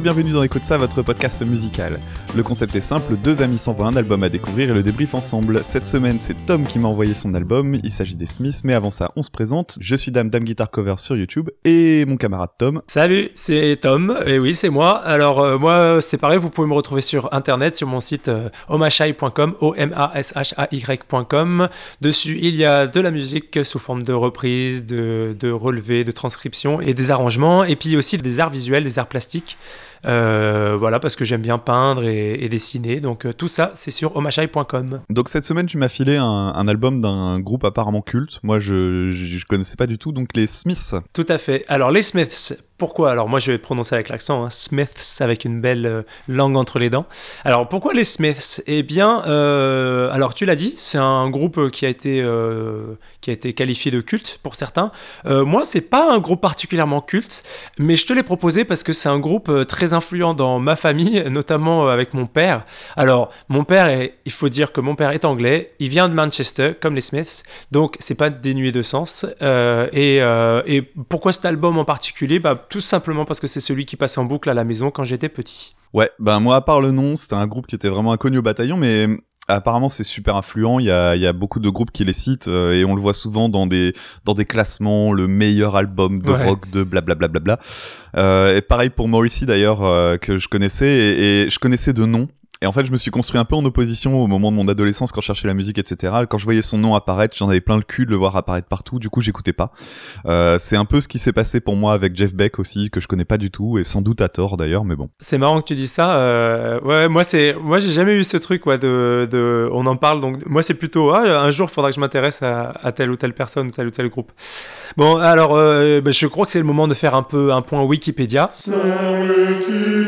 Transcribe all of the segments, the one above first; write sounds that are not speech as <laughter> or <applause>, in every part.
bienvenue dans Écoute ça, votre podcast musical. Le concept est simple, deux amis s'envoient un album à découvrir et le débrief ensemble. Cette semaine, c'est Tom qui m'a envoyé son album, il s'agit des Smiths, mais avant ça, on se présente. Je suis Dame Dame Guitar Cover sur YouTube et mon camarade Tom. Salut, c'est Tom, et oui, c'est moi. Alors, euh, moi, c'est pareil, vous pouvez me retrouver sur internet, sur mon site euh, omashai.com, O-M-A-S-H-A-Y.com. Dessus, il y a de la musique sous forme de reprises, de, de relevés, de transcriptions et des arrangements, et puis aussi des arts visuels, des arts plastiques. Euh, voilà, parce que j'aime bien peindre et, dessiner. Donc euh, tout ça, c'est sur omashai.com. Donc cette semaine, tu m'as filé un, album d'un groupe apparemment culte. Moi, je, je, connaissais pas du tout. Donc les Smiths. Tout à fait. Alors les Smiths, pourquoi? Alors moi je vais prononcer avec l'accent, hein, Smiths avec une belle euh, langue entre les dents. Alors pourquoi les Smiths? Eh bien, euh, alors tu l'as dit, c'est un groupe qui a été euh, qui a été qualifié de culte pour certains. moi c'est pas un groupe particulièrement culte, mais je te l'ai proposé parce que c'est un groupe très influent dans ma famille, <laughs> notamment avec mon père. Alors mon père, est, il faut dire que mon père est anglais, il vient de Manchester comme les Smiths, donc c'est pas dénué de sens. Et, et, pourquoi cet album en particulier? Bah, tout simplement parce que c'est celui qui passait en boucle à la maison quand j'étais petit. Ouais, ben moi à part le nom, c'était un groupe qui était vraiment inconnu au bataillon, mais apparemment c'est super influent. Il y a, il y a beaucoup de groupes qui les citent euh, et on le voit souvent dans des dans des classements, le meilleur album de rock de blablabla. Bla, bla, bla, euh, et pareil pour Morrissey d'ailleurs euh, que je connaissais et, et, je connaissais de nom et en fait, je me suis construit un peu en opposition au moment de mon adolescence quand je cherchais la musique, etc. Quand je voyais son nom apparaître, j'en avais plein le cul de le voir apparaître partout. Du coup, j'écoutais pas. Euh, c'est un peu ce qui s'est passé pour moi avec Jeff Beck aussi, que je connais pas du tout et sans doute à tort d'ailleurs, mais bon. C'est marrant que tu dis ça. Euh, ouais, moi c'est, moi j'ai jamais eu ce truc, ouais, de, de, on en parle. Donc moi c'est plutôt, ah, un jour, il faudra que je m'intéresse à, à, telle ou telle personne, tel ou tel groupe. Bon, alors, euh, bah, je crois que c'est le moment de faire un peu un point Wikipédia. Wikipédia.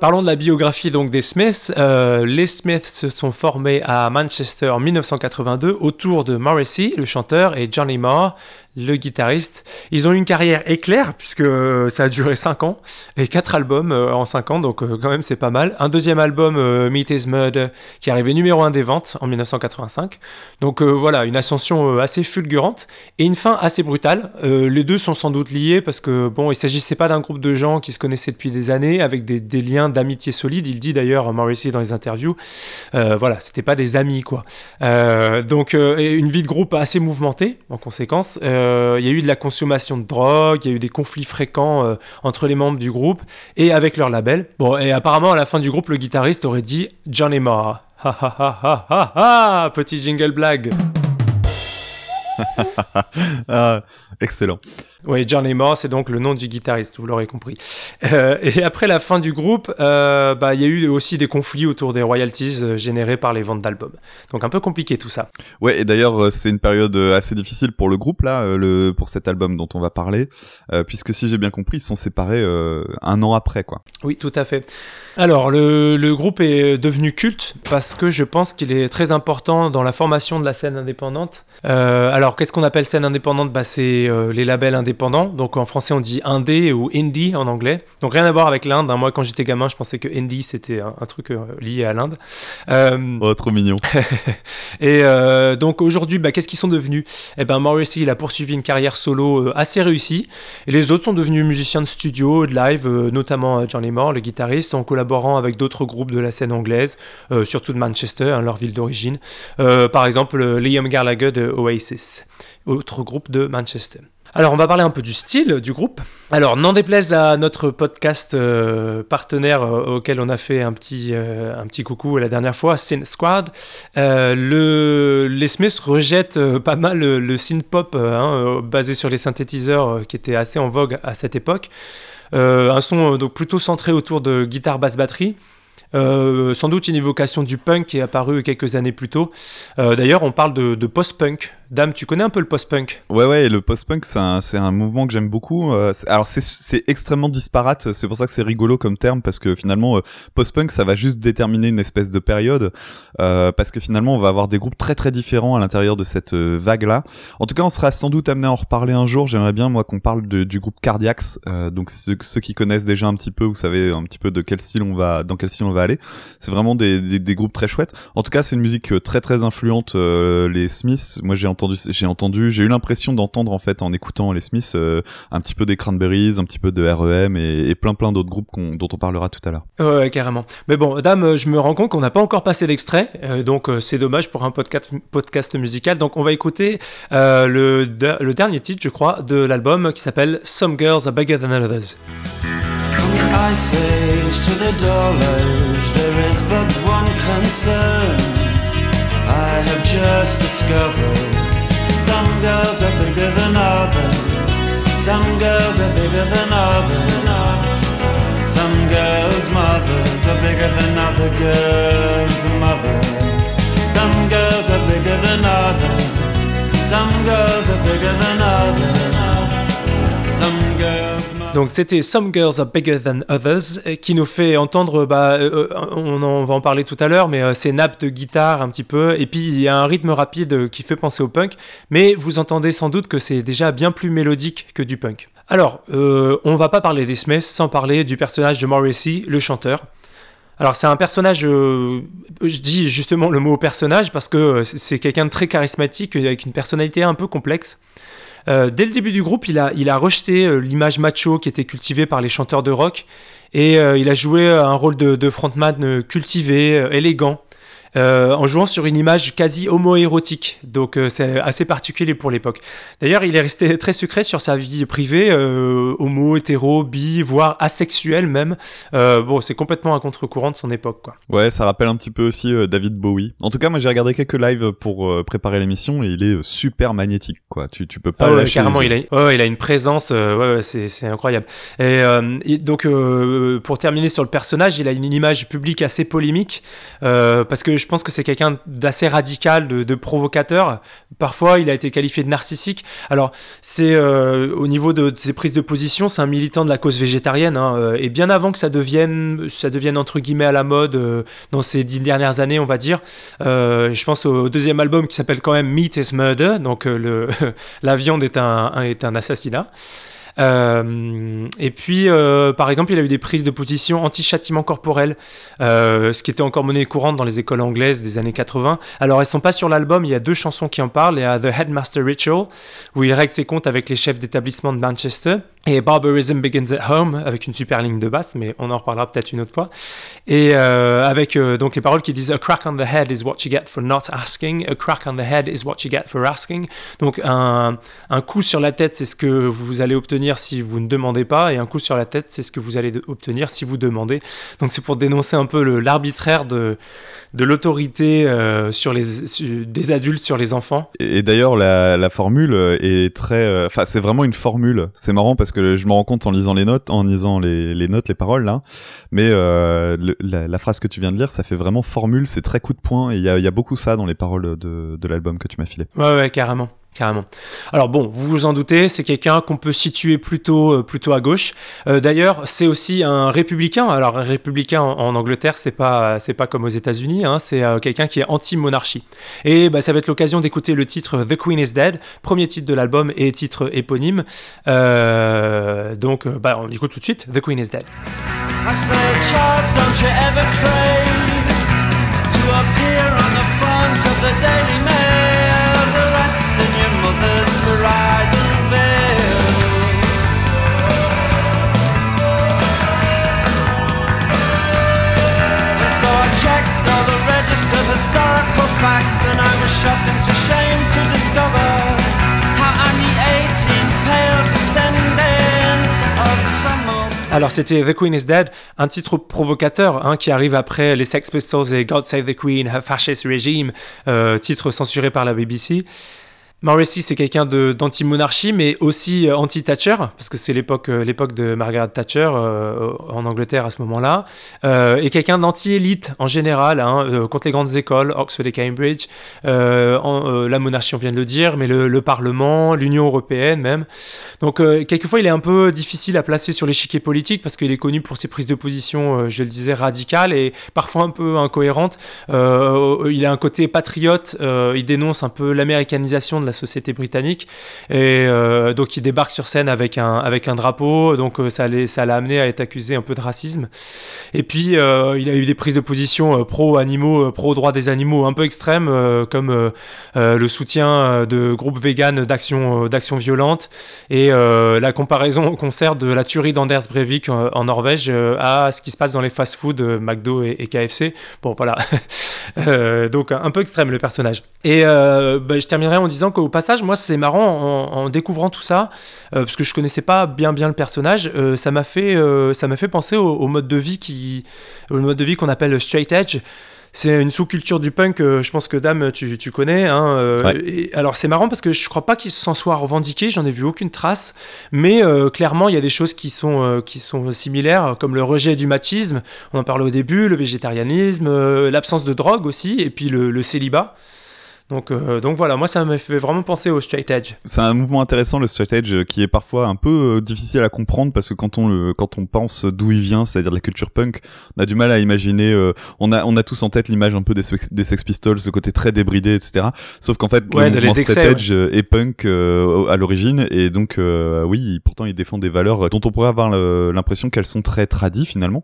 Parlons de la biographie donc des Smiths. Euh, les Smiths se sont formés à Manchester en 1982 autour de Morrissey, le chanteur, et Johnny Marr, le guitariste. Ils ont eu une carrière éclair, puisque euh, ça a duré 5 ans, et 4 albums euh, en 5 ans, donc euh, quand même c'est pas mal. Un deuxième album, Meet Is Mud, qui est arrivé numéro 1 des ventes en 1985. Donc voilà, une ascension assez fulgurante, et une fin assez brutale. les deux sont sans doute liés, parce que bon, il s'agissait pas d'un groupe de gens qui se connaissaient depuis des années, avec des, liens d'amitié solides. Il dit d'ailleurs, Morrissey dans les interviews, voilà, c'était pas des amis, quoi. donc une vie de groupe assez mouvementée, en conséquence. Euh, il y a eu de la consommation de drogue, il y a eu des conflits fréquents euh, entre les membres du groupe et avec leur label. Bon, et apparemment, à la fin du groupe, le guitariste aurait dit John est mort. Ha ha ha ha ha ha Petit jingle blague. <laughs> ah, excellent. Oui, Johnny Moore, c'est donc le nom du guitariste, vous l'aurez compris. Euh, et après la fin du groupe, euh, bah, il y a eu aussi des conflits autour des royalties euh, générés par les ventes d'albums. Donc un peu compliqué tout ça. Ouais, et d'ailleurs, c'est une période assez difficile pour le groupe, là, le, pour cet album dont on va parler, puisque si j'ai bien compris, ils sont séparés un an après, quoi. Oui, tout à fait. Alors, le, le groupe est devenu culte parce que je pense qu'il est très important dans la formation de la scène indépendante. alors, qu'est-ce qu'on appelle scène indépendante? Bah, C'est les labels indépendants donc en français, on dit indé ou indie en anglais. Donc rien à voir avec l'Inde. Hein. Moi, quand j'étais gamin, je pensais que indie c'était un, truc euh, lié à l'Inde. Euh, oh, trop mignon. <laughs> et euh, donc aujourd'hui, bah, qu'est-ce qu'ils sont devenus? Eh ben, Morrissey, il a poursuivi une carrière solo assez réussie. Et les autres sont devenus musiciens de studio, de live, notamment Johnny Moore, le guitariste, en collaborant avec d'autres groupes de la scène anglaise, surtout de Manchester, hein, leur ville d'origine. par exemple, Liam Gallagher de Oasis, autre groupe de Manchester. Alors, on va parler un peu du style du groupe. Alors, n'en déplaise à notre podcast euh, partenaire euh, auquel on a fait un petit, euh, un petit coucou la dernière fois, Synth Squad, le, les Smiths rejettent pas mal le, synth pop hein, basé sur les synthétiseurs qui était assez en vogue à cette époque. un son donc plutôt centré autour de guitare basse batterie. sans doute une évocation du punk qui est apparu quelques années plus tôt. D'ailleurs, on parle de post-punk Dame, tu connais un peu le post-punk? Ouais, ouais, le post-punk, c'est un, un, mouvement que j'aime beaucoup. Euh, alors, c'est extrêmement disparate, c'est pour ça que c'est rigolo comme terme, parce que finalement, euh, post-punk, ça va juste déterminer une espèce de période, euh, parce que finalement, on va avoir des groupes très très différents à l'intérieur de cette vague-là. En tout cas, on sera sans doute amené à en reparler un jour. J'aimerais bien, moi, qu'on parle du groupe Cardiacs. donc, ceux, ceux, qui connaissent déjà un petit peu, vous savez un petit peu de quel style on va, dans quel style on va aller. C'est vraiment des, des, des, groupes très chouettes. En tout cas, c'est une musique très très influente. les Smiths, moi, j'ai entendu, j'ai entendu, j'ai eu l'impression d'entendre en fait en écoutant les Smiths euh, un petit peu des Cranberries, un petit peu de REM et, plein plein d'autres groupes dont on parlera tout à l'heure. Ouais, carrément. Mais bon, dame, je me rends compte qu'on n'a pas encore passé l'extrait, donc c'est dommage pour un podcast, podcast musical. Donc on va écouter le, le dernier titre, je crois, de l'album qui s'appelle Some Girls Are Bigger Than Others. Ice Age to the Dull Age, there is but one concern. I have just discovered some girls are bigger than others. Some girls are bigger than others. Some girls' mothers are bigger than other girls' mothers. Some girls are bigger than others. Some girls are bigger than Donc c'était Some Girls Are Bigger Than Others qui nous fait entendre, bah, euh, euh, on, va en parler tout à l'heure, mais euh, ces nappes de guitare un petit peu, et puis il y a un rythme rapide qui fait penser au punk, mais vous entendez sans doute que c'est déjà bien plus mélodique que du punk. Alors, on va pas parler des Smiths sans parler du personnage de Morrissey, le chanteur. Alors c'est un personnage, je dis justement le mot personnage parce que c'est quelqu'un de très charismatique avec une personnalité un peu complexe. Euh, dès le début du groupe, il a, rejeté euh, l'image macho qui était cultivée par les chanteurs de rock et euh, il a joué un rôle de, de frontman cultivé, élégant. Euh, en jouant sur une image quasi homoérotique. Donc euh, c'est assez particulier pour l'époque. D'ailleurs, il est resté très secret sur sa vie privée, euh, homo, hétéro, bi, voire asexuel même. bon, c'est complètement un contre-courant de son époque, quoi. Ouais, ça rappelle un petit peu aussi David Bowie. En tout cas, moi j'ai regardé quelques lives pour préparer l'émission et il est super magnétique, quoi. Tu, tu peux pas ah lâcher carrément, il a, il a une présence, ouais, c'est incroyable. Et, et donc, pour terminer sur le personnage, il a une image publique assez polémique parce que je pense que c'est quelqu'un d'assez radical, de, provocateur. Parfois, il a été qualifié de narcissique. Alors, c'est euh, au niveau de, ses prises de position, c'est un militant de la cause végétarienne. Hein, euh, et bien avant que ça devienne, ça devienne entre guillemets à la mode euh, dans ces dix dernières années, on va dire. je pense au deuxième album qui s'appelle quand même Meat is Murder. Donc, la <laughs> viande est un, est un assassinat. Euh, et puis, euh, par exemple, il a eu des prises de position anti-châtiment corporel, euh, ce qui était encore monnaie courante dans les écoles anglaises des années 80. Alors, elles sont pas sur l'album, il y a deux chansons qui en parlent. Il y a The Headmaster Ritual, où il règle ses comptes avec les chefs d'établissement de Manchester, et Barbarism Begins at Home, avec une super ligne de basse, mais on en reparlera peut-être une autre fois. Et avec donc les paroles qui disent A crack on the head is what you get for not asking, a crack on the head is what you get for asking. Donc, un, un coup sur la tête, c'est ce que vous allez obtenir si vous ne demandez pas, et un coup sur la tête, c'est ce que vous allez obtenir si vous demandez. Donc c'est pour dénoncer un peu l'arbitraire de, de l'autorité euh, sur les des adultes sur les enfants. Et, d'ailleurs la, la, formule est très, euh, enfin c'est vraiment une formule. C'est marrant parce que je me rends compte en lisant les notes, en lisant les, les notes, les paroles là, mais euh, la, phrase que tu viens de lire, ça fait vraiment formule. C'est très coup de poing et il y a, y a, beaucoup ça dans les paroles de, de l'album que tu m'as filé. Ouais ouais carrément. Carrément. Alors bon, vous vous en doutez, c'est quelqu'un qu'on peut situer plutôt, euh, plutôt à gauche. Euh, d'ailleurs, c'est aussi un républicain. Alors un républicain en, Angleterre, c'est pas, c'est pas comme aux États-Unis. Hein, c'est euh, quelqu'un qui est anti-monarchie. Et bah, ça va être l'occasion d'écouter le titre The Queen is Dead, premier titre de l'album et titre éponyme. donc, bah, on écoute tout de suite The Queen is Dead. Facts, and I was shocked into shame to discover how I'm the 18 pale descendant of some Alors c'était The Queen is Dead, un titre provocateur hein, qui arrive après les Sex Pistols et God Save the Queen, Her Fascist Regime, euh, titre censuré par la BBC. Morrissey, c'est quelqu'un d'anti-monarchie, mais aussi euh, anti-Thatcher, parce que c'est l'époque euh, de Margaret Thatcher euh, en Angleterre à ce moment-là, et quelqu'un d'anti-élite en général, hein, contre les grandes écoles, Oxford et Cambridge, la monarchie, on vient de le dire, mais le, Parlement, l'Union européenne même. Donc, quelquefois, il est un peu difficile à placer sur l'échiquier politique, parce qu'il est connu pour ses prises de position, je le disais, radicales et parfois un peu incohérentes. il a un côté patriote, il dénonce un peu l'américanisation de la société britannique. Et donc il débarque sur scène avec un, avec un drapeau, donc ça l'a amené à être accusé un peu de racisme. Et puis il a eu des prises de position pro-animaux, pro-droits des animaux un peu extrêmes, comme le soutien de groupes véganes d'action violente et la comparaison au concert de la tuerie d'Anders Breivik en, Norvège à ce qui se passe dans les fast-food McDo et, KFC. Bon voilà, <laughs> donc un peu extrême le personnage. Et euh, bah, je terminerai en disant qu'au passage, moi c'est marrant en, découvrant tout ça, euh, parce que je connaissais pas bien bien le personnage, euh, ça m'a fait ça m'a fait penser au, mode de vie qui au mode de vie qu'on appelle straight edge. C'est une sous-culture du punk, je pense que Dame, tu, tu connais. Hein, et, alors c'est marrant parce que je crois pas qu'il s'en soit revendiqué, j'en ai vu aucune trace. Mais clairement, il y a des choses qui sont, qui sont similaires, comme le rejet du machisme, on en parlait au début, le végétarianisme, l'absence de drogue aussi, et puis le, le célibat. Donc, euh, donc voilà, moi ça m'a fait vraiment penser au straight edge. C'est un mouvement intéressant le straight edge qui est parfois un peu euh, difficile à comprendre parce que quand on le, quand on pense d'où il vient, c'est-à-dire de la culture punk, on a du mal à imaginer. Euh, on a on a tous en tête l'image un peu des, des Sex Pistols, ce côté très débridé, etc. Sauf qu'en fait le mouvement straight edge est punk à l'origine et donc oui, pourtant il défend des valeurs dont on pourrait avoir l'impression qu'elles sont très tradies finalement.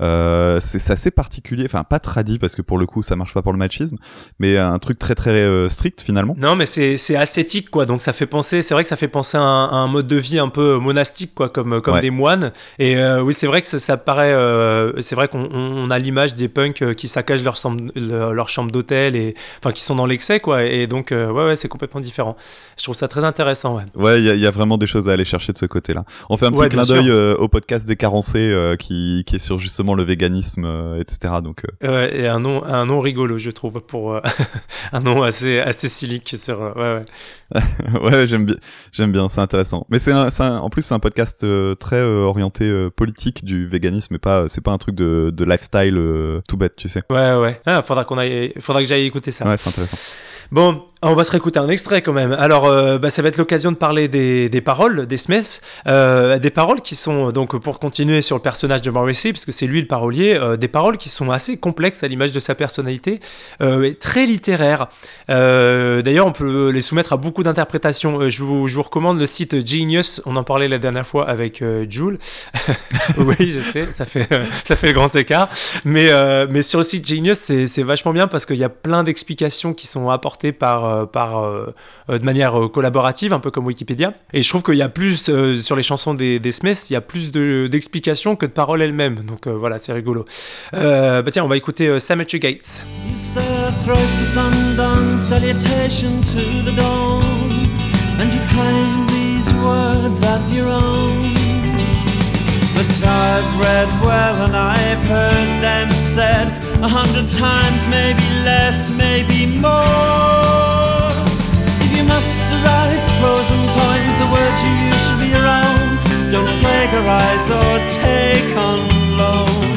c'est assez particulier, enfin pas tradies parce que pour le coup ça marche pas pour le machisme, mais un truc très très euh, strict finalement. Non, mais c'est ascétique quoi. Donc ça fait penser, c'est vrai que ça fait penser à un, mode de vie un peu monastique quoi, comme comme des moines. Et euh, oui, c'est vrai que ça, paraît, euh, c'est vrai qu'on a l'image des punks qui saccagent leur chambre, leur chambre d'hôtel et enfin qui sont dans l'excès quoi. Et donc ouais, ouais c'est complètement différent. Je trouve ça très intéressant. Ouais, ouais, il y, a vraiment des choses à aller chercher de ce côté-là. On fait un petit clin d'œil au podcast des carencés qui, qui est sur justement le véganisme, etc. Donc et un nom un nom rigolo je trouve pour <laughs> un nom assez, assez silique sur. Ouais, ouais. <laughs> ouais, j'aime bien, j'aime bien, c'est intéressant. Mais c'est en plus c'est un podcast euh, très euh, orienté euh, politique du véganisme, et pas, c'est pas un truc de, de lifestyle tout bête, tu sais. Ouais, ouais. Ah, faudra qu'on aille, faudra que j'aille écouter ça. Ouais, c'est intéressant. Bon, on va se réécouter un extrait quand même. Alors, euh, bah, ça va être l'occasion de parler des, paroles des Smiths. Euh, des paroles qui sont, donc pour continuer sur le personnage de Morrissey, puisque c'est lui le parolier, euh, des paroles qui sont assez complexes à l'image de sa personnalité, très littéraires. D'ailleurs, on peut les soumettre à beaucoup d'interprétations. Je vous, recommande le site Genius, on en parlait la dernière fois avec Jules. <laughs> oui, je sais, ça fait, <laughs> ça fait le grand écart. Mais sur le site Genius, c'est vachement bien parce qu'il y a plein d'explications qui sont apportées par, euh, par, euh, euh, de manière collaborative, un peu comme Wikipédia. Et je trouve qu'il y a plus, sur les chansons des, des Smiths, il y a plus d'explications que de paroles elles-mêmes. Donc voilà, c'est rigolo. bah tiens, on va écouter Cemetery Gates. and you claim these words as your own. But I've read well and I've heard them said a hundred times, maybe less, maybe more. You must write pros and poems, the words you use should be around. Don't plagiarize or take on loan.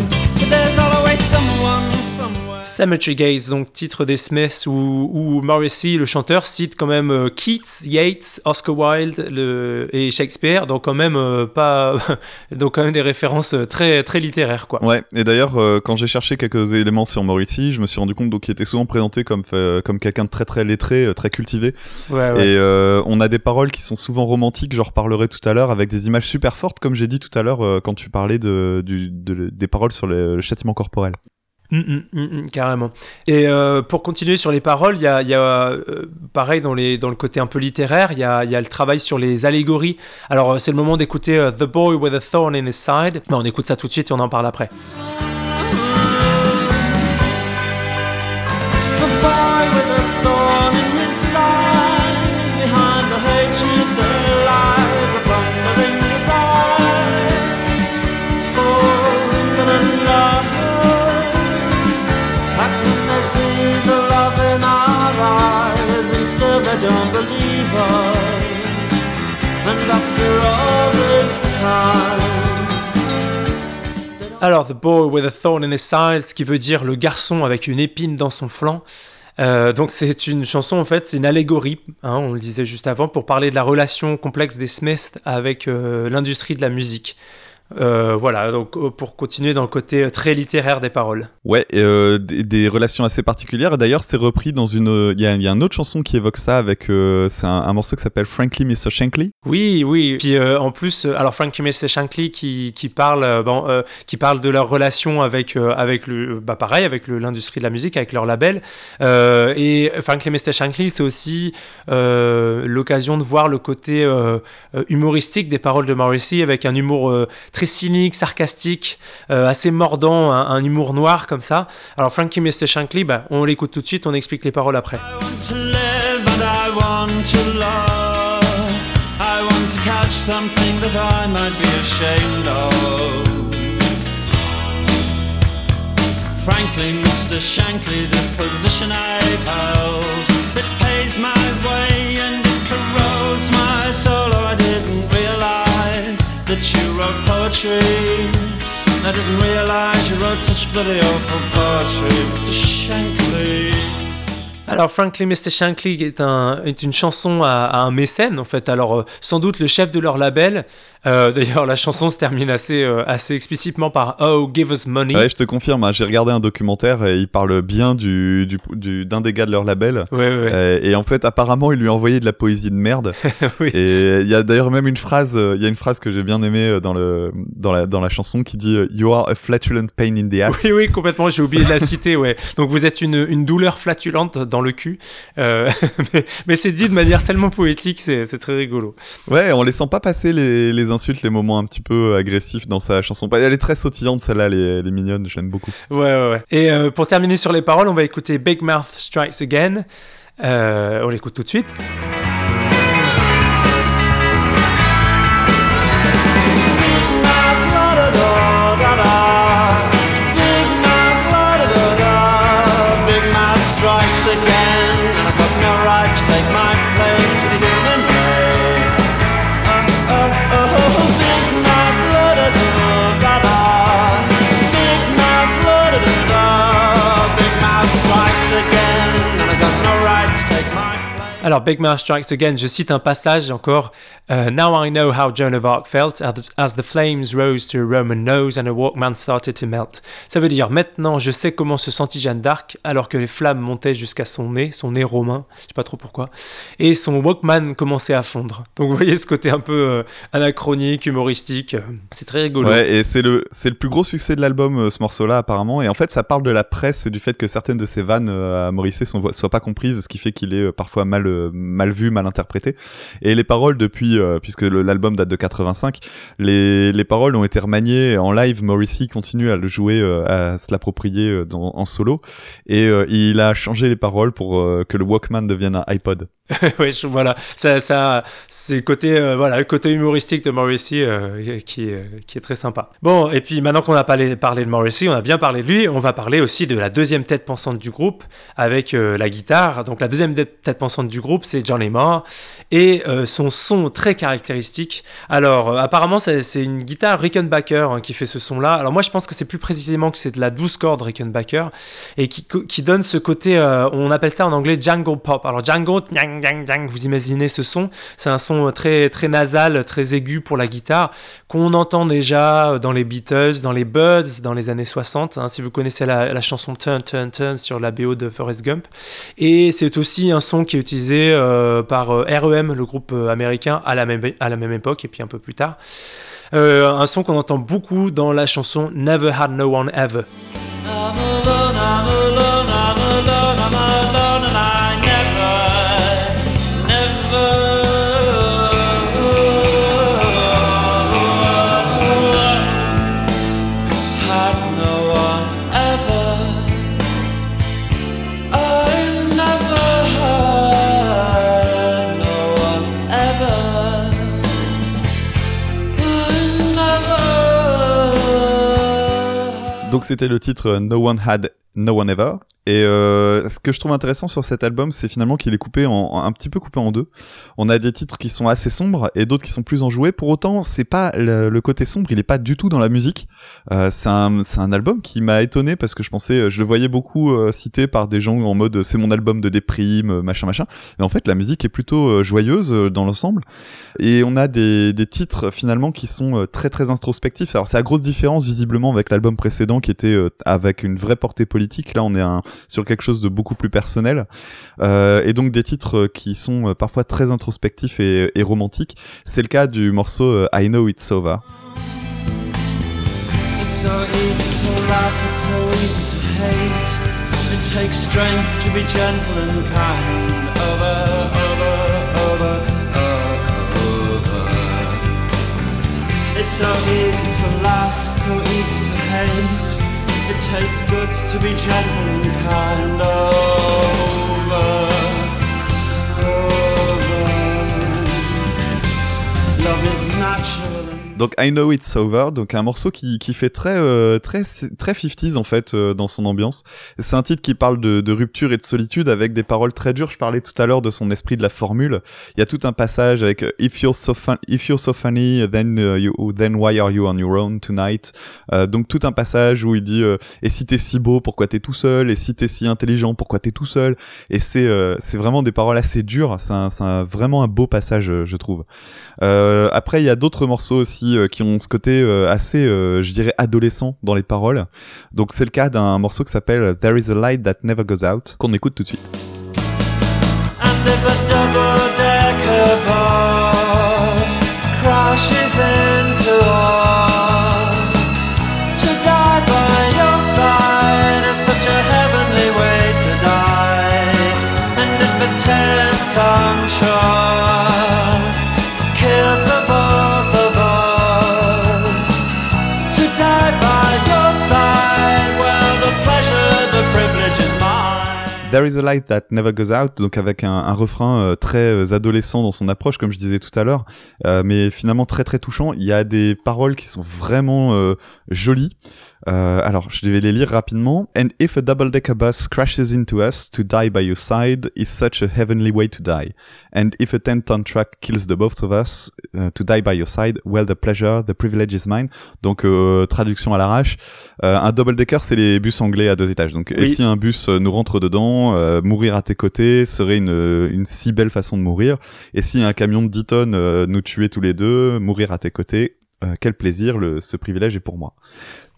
Cemetery Gaze, donc titre des Smiths, où, où, Morrissey, le chanteur, cite quand même euh, Keats, Yates, Oscar Wilde le, et Shakespeare, donc quand même euh, pas, <laughs> donc quand même des références euh, très très littéraires quoi. Ouais, et d'ailleurs quand j'ai cherché quelques éléments sur Morrissey, je me suis rendu compte qu'il était souvent présenté comme comme quelqu'un de très très lettré, très cultivé. Ouais, ouais. Et on a des paroles qui sont souvent romantiques, j'en reparlerai tout à l'heure, avec des images super fortes, comme j'ai dit tout à l'heure quand tu parlais de, du, des paroles sur le châtiment corporel. Mm, mm, mm, carrément. Et euh, pour continuer sur les paroles, il y a, euh, pareil dans, le côté un peu littéraire, il y a, le travail sur les allégories. Alors euh, c'est le moment d'écouter The Boy with a Thorn in His Side. Mais on écoute ça tout de suite et on en parle après. Alors, The Boy with a Thorn in his side, ce qui veut dire le garçon avec une épine dans son flanc. Euh, donc c'est une chanson en fait, c'est une allégorie, hein, on le disait juste avant, pour parler de la relation complexe des Smiths avec euh, l'industrie de la musique. Euh, voilà, donc euh, pour continuer dans le côté euh, très littéraire des paroles. Ouais, euh, des, des, relations assez particulières. D'ailleurs, c'est repris dans une. Il y, a, y a une autre chanson qui évoque ça avec. Euh, c'est un, un, morceau qui s'appelle Frankly Mr. Shankly. Oui, oui. Puis en plus, alors Frankly Mr. Shankly qui, qui parle, bon, qui parle de leur relation avec avec le, bah pareil, avec l'industrie de la musique, avec leur label. et Frankly Mr. Shankly, c'est aussi l'occasion de voir le côté humoristique des paroles de Morrissey avec un humour très cynique, sarcastique, euh, assez mordant, un, humour noir comme ça. Alors Frankie Mr. Shankly, bah, on l'écoute tout de suite, on explique les paroles après. Mr. Shankly, this position that you wrote poetry. I didn't realize you wrote such bloody awful poetry, Mr. Shankly. Alors, Frankly Mr. Shankly est, un, est une chanson à, à, un mécène, en fait. Alors, euh, sans doute le chef de leur label. Euh, D'ailleurs, la chanson se termine assez, euh, assez explicitement par Oh, give us money. Ouais, je te confirme, hein, j'ai regardé un documentaire et il parle bien du, du, du d'un des gars de leur label. Ouais, ouais. Euh, et en fait, apparemment, il lui a envoyé de la poésie de merde. <laughs> oui. Et il y a d'ailleurs même une phrase, il y a une phrase que j'ai bien aimée dans, le, dans, la, dans la chanson qui dit You are a flatulent pain in the ass. Oui, oui, complètement, j'ai oublié de la <laughs> citer, ouais. Donc, vous êtes une, une douleur flatulente dans le cul. <laughs> Mais, mais c'est dit de manière tellement poétique, c'est très rigolo. Ouais, on les sent pas passer les, les, insultes, les moments un petit peu agressifs dans sa chanson. Elle est très sautillante, celle-là, elle, elle, est mignonne, je beaucoup. Ouais, ouais, ouais. Et euh, pour terminer sur les paroles, on va écouter Big Mouth Strikes Again. Euh, on l'écoute tout de suite. Alors, Mouth Strikes Again, je cite un passage encore. Uh, Now I know how Joan of Arc felt as, the flames rose to her Roman nose and her Walkman started to melt. Ça veut dire, maintenant je sais comment se sentit Jeanne d'Arc alors que les flammes montaient jusqu'à son nez, son nez romain, je sais pas trop pourquoi, et son Walkman commençait à fondre. Donc vous voyez ce côté un peu euh, anachronique, humoristique, euh, c'est très rigolo. Ouais, et c'est le, le plus gros succès de l'album, euh, ce morceau-là apparemment, et en fait ça parle de la presse et du fait que certaines de ses vannes à Morrissey sont, soient pas comprises, ce qui fait qu'il est parfois mal mal vu, mal interprété. Et les paroles depuis, euh, puisque l'album date de 85, les, les paroles ont été remaniées en live. Morrissey continue à le jouer, euh, à se l'approprier euh, en solo, et il a changé les paroles pour que le Walkman devienne un iPod. <laughs> oui, voilà, ça, c'est côté, euh, voilà, côté humoristique de Morrissey euh, qui, qui est très sympa. Bon, et puis maintenant qu'on a parlé, de Morrissey, on a bien parlé de lui, on va parler aussi de la deuxième tête pensante du groupe avec euh, la guitare. Donc la deuxième tête pensante du groupe, c'est Johnny Marr et euh, son son très caractéristique. Alors euh, apparemment, c'est une guitare Rickenbacker hein, qui fait ce son-là. Alors moi, je pense que c'est plus précisément que c'est de la 12 cordes Rickenbacker et qui, donne ce côté, on appelle ça en anglais jungle pop. Alors vous imaginez ce son C'est un son très, très nasal, très aigu pour la guitare, qu'on entend déjà dans les Beatles, dans les Birds, dans les années 60, hein, si vous connaissez la, la, chanson Turn, Turn, Turn sur la BO de Forrest Gump. Et c'est aussi un son qui est utilisé euh, par REM, le groupe américain, à la, même, à la même époque, et puis un peu plus tard. Euh, un son qu'on entend beaucoup dans la chanson Never Had No One Ever. Donc c'était le titre No One Had No One Ever. Et euh, ce que je trouve intéressant sur cet album, c'est finalement qu'il est coupé en, un petit peu coupé en deux. On a des titres qui sont assez sombres et d'autres qui sont plus enjoués. Pour autant, c'est pas le, côté sombre, il est pas du tout dans la musique. Euh, c'est un, un album qui m'a étonné parce que je pensais, je le voyais beaucoup euh, cité par des gens en mode c'est mon album de déprime, machin machin. Mais en fait, la musique est plutôt euh, joyeuse euh, dans l'ensemble. Et on a des, des titres finalement qui sont très très introspectifs. Alors c'est la grosse différence visiblement avec l'album précédent qui était avec une vraie portée politique. Là, on est un sur quelque chose de beaucoup plus personnel. Euh, et donc des titres qui sont euh, parfois très introspectifs et, romantiques. C'est le cas du morceau euh, I Know It's Over. Takes guts to be gentle and kind over, over. Love is natural. Donc I Know It's Over, donc un morceau qui, qui fait très euh, très très 50s en fait euh, dans son ambiance. C'est un titre qui parle de, de, rupture et de solitude avec des paroles très dures. Je parlais tout à l'heure de son esprit de la formule. Il y a tout un passage avec euh, If you're so, if you're so funny, then you, then why are you on your own tonight? donc tout un passage où il dit et si t'es si beau, pourquoi t'es tout seul? Et si t'es si intelligent, pourquoi t'es tout seul? Et c'est c'est vraiment des paroles assez dures. C'est vraiment un beau passage, je trouve. après, il y a d'autres morceaux aussi euh, qui ont ce côté euh, assez, euh, je dirais, adolescent dans les paroles. Donc c'est le cas d'un morceau qui s'appelle There is a light that never goes out, qu'on écoute tout de suite. There is a light that never goes out, donc avec un, un refrain euh, très euh, adolescent dans son approche, comme je disais tout à l'heure, euh, mais finalement très très touchant. Il y a des paroles qui sont vraiment jolies. Euh, alors, je vais les lire rapidement. And if a double-decker bus crashes into us, to die by your side is such a heavenly way to die. And if a 10-ton truck kills the both of us, uh, to die by your side, well, the pleasure, the privilege is mine. Donc, euh, traduction à l'arrache. Euh, un double-decker, c'est les bus anglais à deux étages. Donc, et si un bus nous rentre dedans, mourir à tes côtés serait une, une si belle façon de mourir. Et si un camion de 10 tonnes nous tuait tous les deux, mourir à tes côtés, quel plaisir, le, ce privilège est pour moi.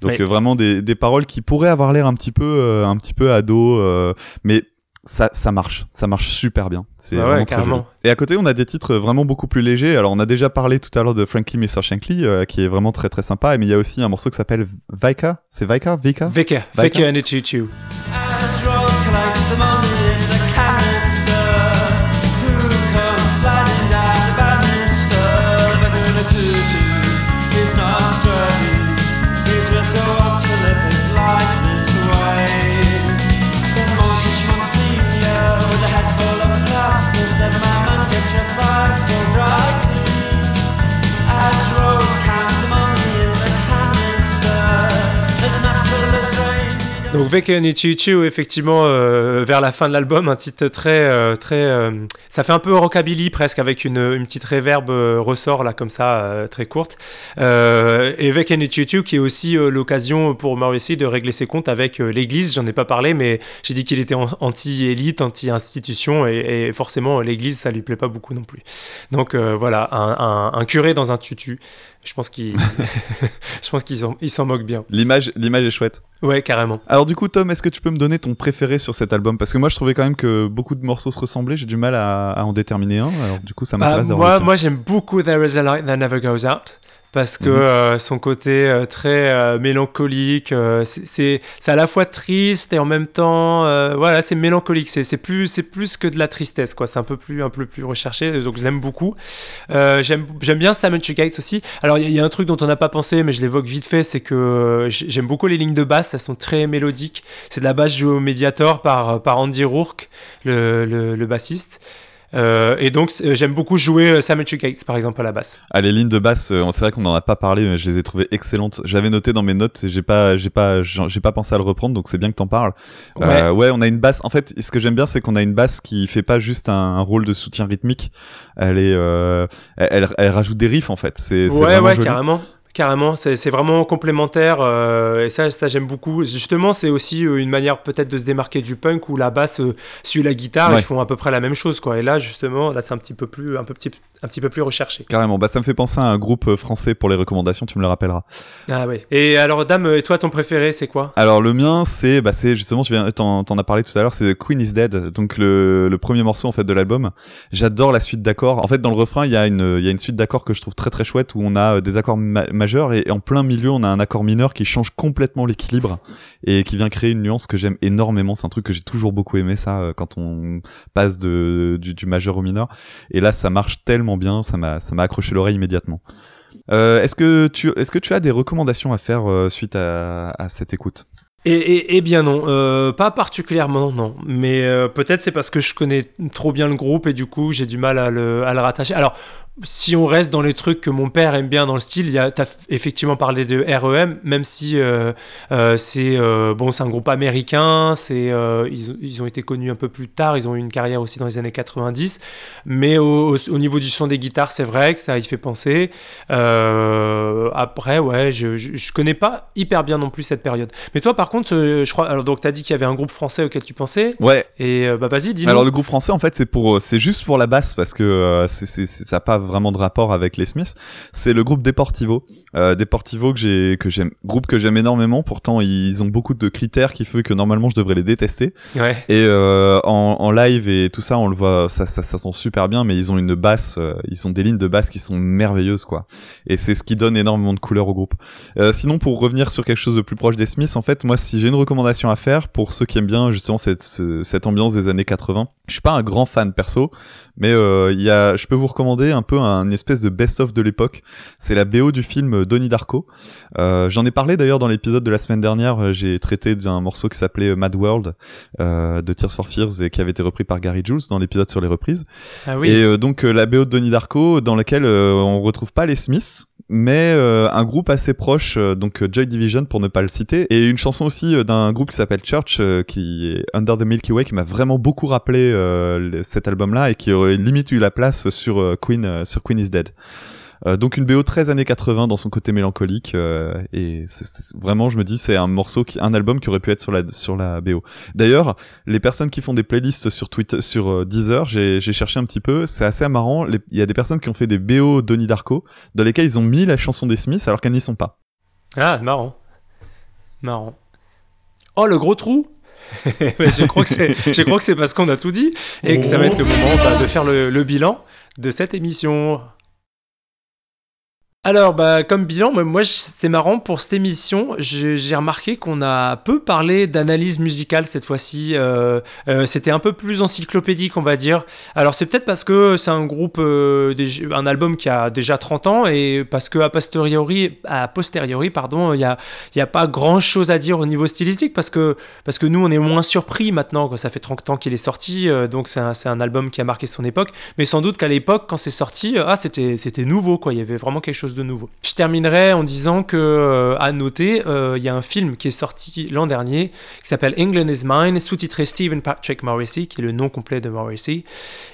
Donc euh, vraiment des, des paroles qui pourraient avoir l'air un petit peu euh, un petit peu ado, euh, mais ça, ça marche, ça marche super bien. C'est vraiment très joli. Et à côté, on a des titres vraiment beaucoup plus légers. Alors, on a déjà parlé tout à l'heure de Frankie Mr. Shankly, qui est vraiment très très sympa. Mais il y a aussi un morceau qui s'appelle Vika. C'est Vika? Vika? Vika. Vika and the Choo Choo. Donc Veken et Chiu effectivement, euh, vers la fin de l'album, un titre très, euh, très, euh, ça fait un peu rockabilly presque avec une, petite réverbe ressort là comme ça, très courte. et Veken et Chiu qui est aussi l'occasion pour Morrissey de régler ses comptes avec l'Église. J'en ai pas parlé, mais j'ai dit qu'il était anti-élite, anti-institution, et, forcément l'Église ça lui plaît pas beaucoup non plus. Donc voilà, un, un, curé dans un tutu. Je pense qu'il, <laughs> je pense qu'ils s'en moquent bien. L'image, l'image est chouette. Ouais, carrément. Alors du coup, Tom, est-ce que tu peux me donner ton préféré sur cet album? Parce que moi, je trouvais quand même que beaucoup de morceaux se ressemblaient. J'ai du mal à, en déterminer un. Alors du coup, ça m'intéresse euh, Moi, moi j'aime beaucoup There Is a Light That Never Goes Out parce que mhm. euh, son côté euh, très euh, mélancolique, c'est à la fois triste et en même temps, voilà, c'est mélancolique. C'est plus c'est plus que de la tristesse, quoi. C'est un peu plus un peu plus recherché. Donc j'aime beaucoup. j'aime bien Simon Gates aussi. Alors il y, a un truc dont on n'a pas pensé, mais je l'évoque vite fait, c'est que j'aime beaucoup les lignes de basse. Elles sont très mélodiques. C'est de la basse jouée au Mediator par par Andy Rourke, le, le, le bassiste. Euh, et donc, j'aime beaucoup jouer Symmetry Gates, par exemple, à la basse. Ah, les lignes de basse, c'est vrai qu'on n'en a pas parlé, mais je les ai trouvées excellentes. J'avais noté dans mes notes et j'ai pas, j'ai pas, j'ai pas pensé à le reprendre, donc c'est bien que t'en parles. Ouais. ouais. on a une basse. En fait, ce que j'aime bien, c'est qu'on a une basse qui fait pas juste un, rôle de soutien rythmique. Elle est, elle, elle, rajoute des riffs en fait. C'est, ouais, ouais, carrément. Carrément, c'est vraiment complémentaire euh, et ça, ça j'aime beaucoup. Justement, c'est aussi euh, une manière peut-être de se démarquer du punk où la basse euh, suit la guitare, ils font à peu près la même chose quoi. Et là, justement, là c'est un petit peu plus, un peu petit, un petit peu plus recherché. Carrément, bah ça me fait penser à un groupe français pour les recommandations, tu me le rappelleras. Ah oui. Et alors, Dame, et toi, ton préféré, c'est quoi? Alors le mien, c'est, bah justement, tu viens, t'en, as parlé tout à l'heure, c'est Queen is Dead, donc le, le premier morceau en fait de l'album. J'adore la suite d'accords. En fait, dans le refrain, il y a une, y a une suite d'accords que je trouve très très chouette où on a des accords majeurs et en plein milieu, on a un accord mineur qui change complètement l'équilibre et qui vient créer une nuance que j'aime énormément. C'est un truc que j'ai toujours beaucoup aimé, ça, euh, quand on passe de, du, majeur au mineur. Et là, ça marche tellement bien, ça m'a, accroché l'oreille immédiatement. Euh, est-ce que tu, est-ce que tu as des recommandations à faire euh, suite à, cette écoute? Et, et, bien non, pas particulièrement non, mais peut-être c'est parce que je connais trop bien le groupe et du coup j'ai du mal à le, rattacher. Alors si on reste dans les trucs que mon père aime bien dans le style, tu as effectivement parlé de REM, même si euh, euh, c'est euh, bon, un groupe américain, c'est ils, ont été connus un peu plus tard, ils ont eu une carrière aussi dans les années 90, mais au, au niveau du son des guitares, c'est vrai que ça y fait penser. après, ouais, je, je, connais pas hyper bien non plus cette période. Mais toi, par contre, je crois, alors donc tu as dit qu'il y avait un groupe français auquel tu pensais. Ouais. Et bah vas-y, dis-nous. Alors le groupe français, en fait, c'est pour, c'est juste pour la basse parce que c'est, ça pas vraiment de rapport avec les Smiths, c'est le groupe Deportivo. Euh, Deportivo que j'ai que j'aime, groupe que j'aime énormément. Pourtant, ils ont beaucoup de critères qui font que normalement je devrais les détester. Ouais. Et euh, en, en, live et tout ça, on le voit, ça, ça, ça sent super bien. Mais ils ont une basse, euh, ils ont des lignes de basse qui sont merveilleuses, quoi. Et c'est ce qui donne énormément de couleur au groupe. Euh, sinon, pour revenir sur quelque chose de plus proche des Smiths, en fait, moi, si j'ai une recommandation à faire pour ceux qui aiment bien justement cette, cette ambiance des années 80, je suis pas un grand fan perso, mais euh, y a, je peux vous recommander un peu un espèce de best-of de l'époque. C'est la BO du film Donnie Darko. Euh, J'en ai parlé d'ailleurs dans l'épisode de la semaine dernière. J'ai traité d'un morceau qui s'appelait Mad World euh, de Tears for Fears et qui avait été repris par Gary Jules dans l'épisode sur les reprises. Ah oui. Et euh, donc la BO de Donnie Darko dans laquelle on retrouve pas les Smiths mais un groupe assez proche, donc Joy Division pour ne pas le citer, et une chanson aussi euh, d'un groupe qui s'appelle Church, qui est Under the Milky Way, qui m'a vraiment beaucoup rappelé cet album-là et qui aurait limite eu la place sur Queen, sur Queen is Dead. Euh, donc une BO 13 années 80 dans son côté mélancolique euh, et vraiment je me dis c'est un morceau qui un album qui aurait pu être sur la sur la BO. D'ailleurs, les personnes qui font des playlists sur Twitter sur euh, Deezer, j'ai j'ai cherché un petit peu, c'est assez marrant, il y a des personnes qui ont fait des BO Donnie Darko dans lesquelles ils ont mis la chanson des Smiths alors qu'elles n'y sont pas. Ah, marrant. Marrant. Oh, le gros trou <laughs> je crois que c'est, je crois que c'est parce qu'on a tout dit et que ça va être le moment bah, de faire le bilan de cette émission. Alors, bah, comme bilan, moi, c'est marrant pour cette émission. J'ai remarqué qu'on a peu parlé d'analyse musicale cette fois-ci. Euh, euh, c'était un peu plus encyclopédique, on va dire. Alors, c'est peut-être parce que c'est un groupe, euh, un album qui a déjà 30 ans et parce que a posteriori, à posteriori, pardon, il n'y a, pas grand-chose à dire au niveau stylistique parce que, nous, on est moins surpris maintenant. Ça fait 30 ans qu'il est sorti, donc c'est un, album qui a marqué son époque. Mais sans doute qu'à l'époque, quand c'est sorti, ah, c'était nouveau, quoi. Il y avait vraiment quelque chose nouveau. Je terminerai en disant que, euh, à noter, euh, il y a un film qui est sorti l'an dernier qui s'appelle England is Mine, sous-titré Stephen Patrick Morrissey, qui est le nom complet de Morrissey,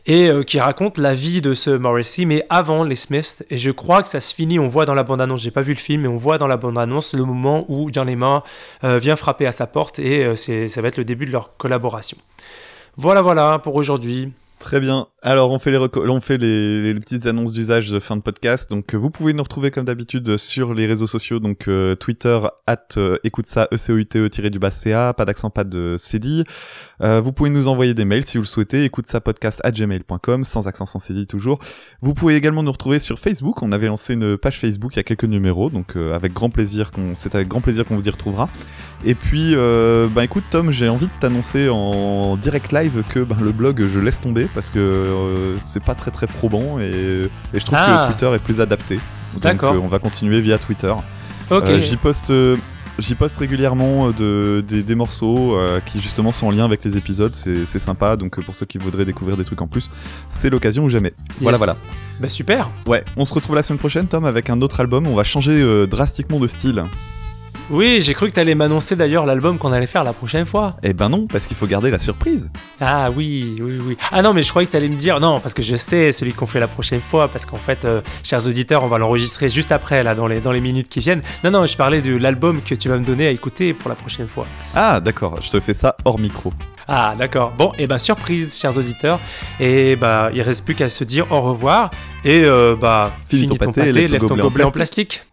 et euh, qui raconte la vie de ce Morrissey, mais avant les Smiths. Et je crois que ça se finit, on voit dans la bande-annonce, j'ai pas vu le film, mais on voit dans la bande-annonce le moment où John Lemar vient frapper à sa porte, et ça va être le début de leur collaboration. Voilà, voilà pour aujourd'hui. Très bien. Alors, on fait les, on fait les, petites annonces d'usage de fin de podcast. Donc, vous pouvez nous retrouver comme d'habitude sur les réseaux sociaux. Donc, euh, Twitter, at euh, écoute ça, e c o u t e du bas CA, pas d'accent, pas de CD. Euh, vous pouvez nous envoyer des mails si vous le souhaitez. Écoute ça podcast at gmail.com, sans accent, sans CD toujours. Vous pouvez également nous retrouver sur Facebook. On avait lancé une page Facebook il y a quelques numéros. Donc, euh, avec grand plaisir qu'on, c'est avec grand plaisir qu'on vous y retrouvera. Et puis, bah écoute, Tom, j'ai envie de t'annoncer en direct live que ben, le blog, je laisse tomber parce que euh, c'est pas très très probant et, je trouve que ah. Twitter est plus adapté. D'accord. Donc euh, on va continuer via Twitter. Ok. Euh, j'y poste J'y poste régulièrement de, des, morceaux qui justement sont en lien avec les épisodes, c'est sympa, donc pour ceux qui voudraient découvrir des trucs en plus, c'est l'occasion ou jamais. Voilà, voilà. Bah super Ouais, on se retrouve la semaine prochaine Tom avec un autre album, on va changer drastiquement de style. Oui, j'ai cru que t'allais m'annoncer d'ailleurs l'album qu'on allait faire la prochaine fois. Eh ben non, parce qu'il faut garder la surprise. Ah oui, oui, oui. Ah non, mais je croyais que t'allais me dire non, parce que je sais celui qu'on fait la prochaine fois, parce qu'en fait, euh, chers auditeurs, on va l'enregistrer juste après, là, dans les, dans les minutes qui viennent. Non, non, je parlais de l'album que tu vas me donner à écouter pour la prochaine fois. Ah d'accord, je te fais ça hors micro. Ah d'accord. Bon, et eh ben surprise, chers auditeurs. Et bah il reste plus qu'à se dire au revoir et euh, bah finis ton, pâté, lève ton, gobelet en plastique.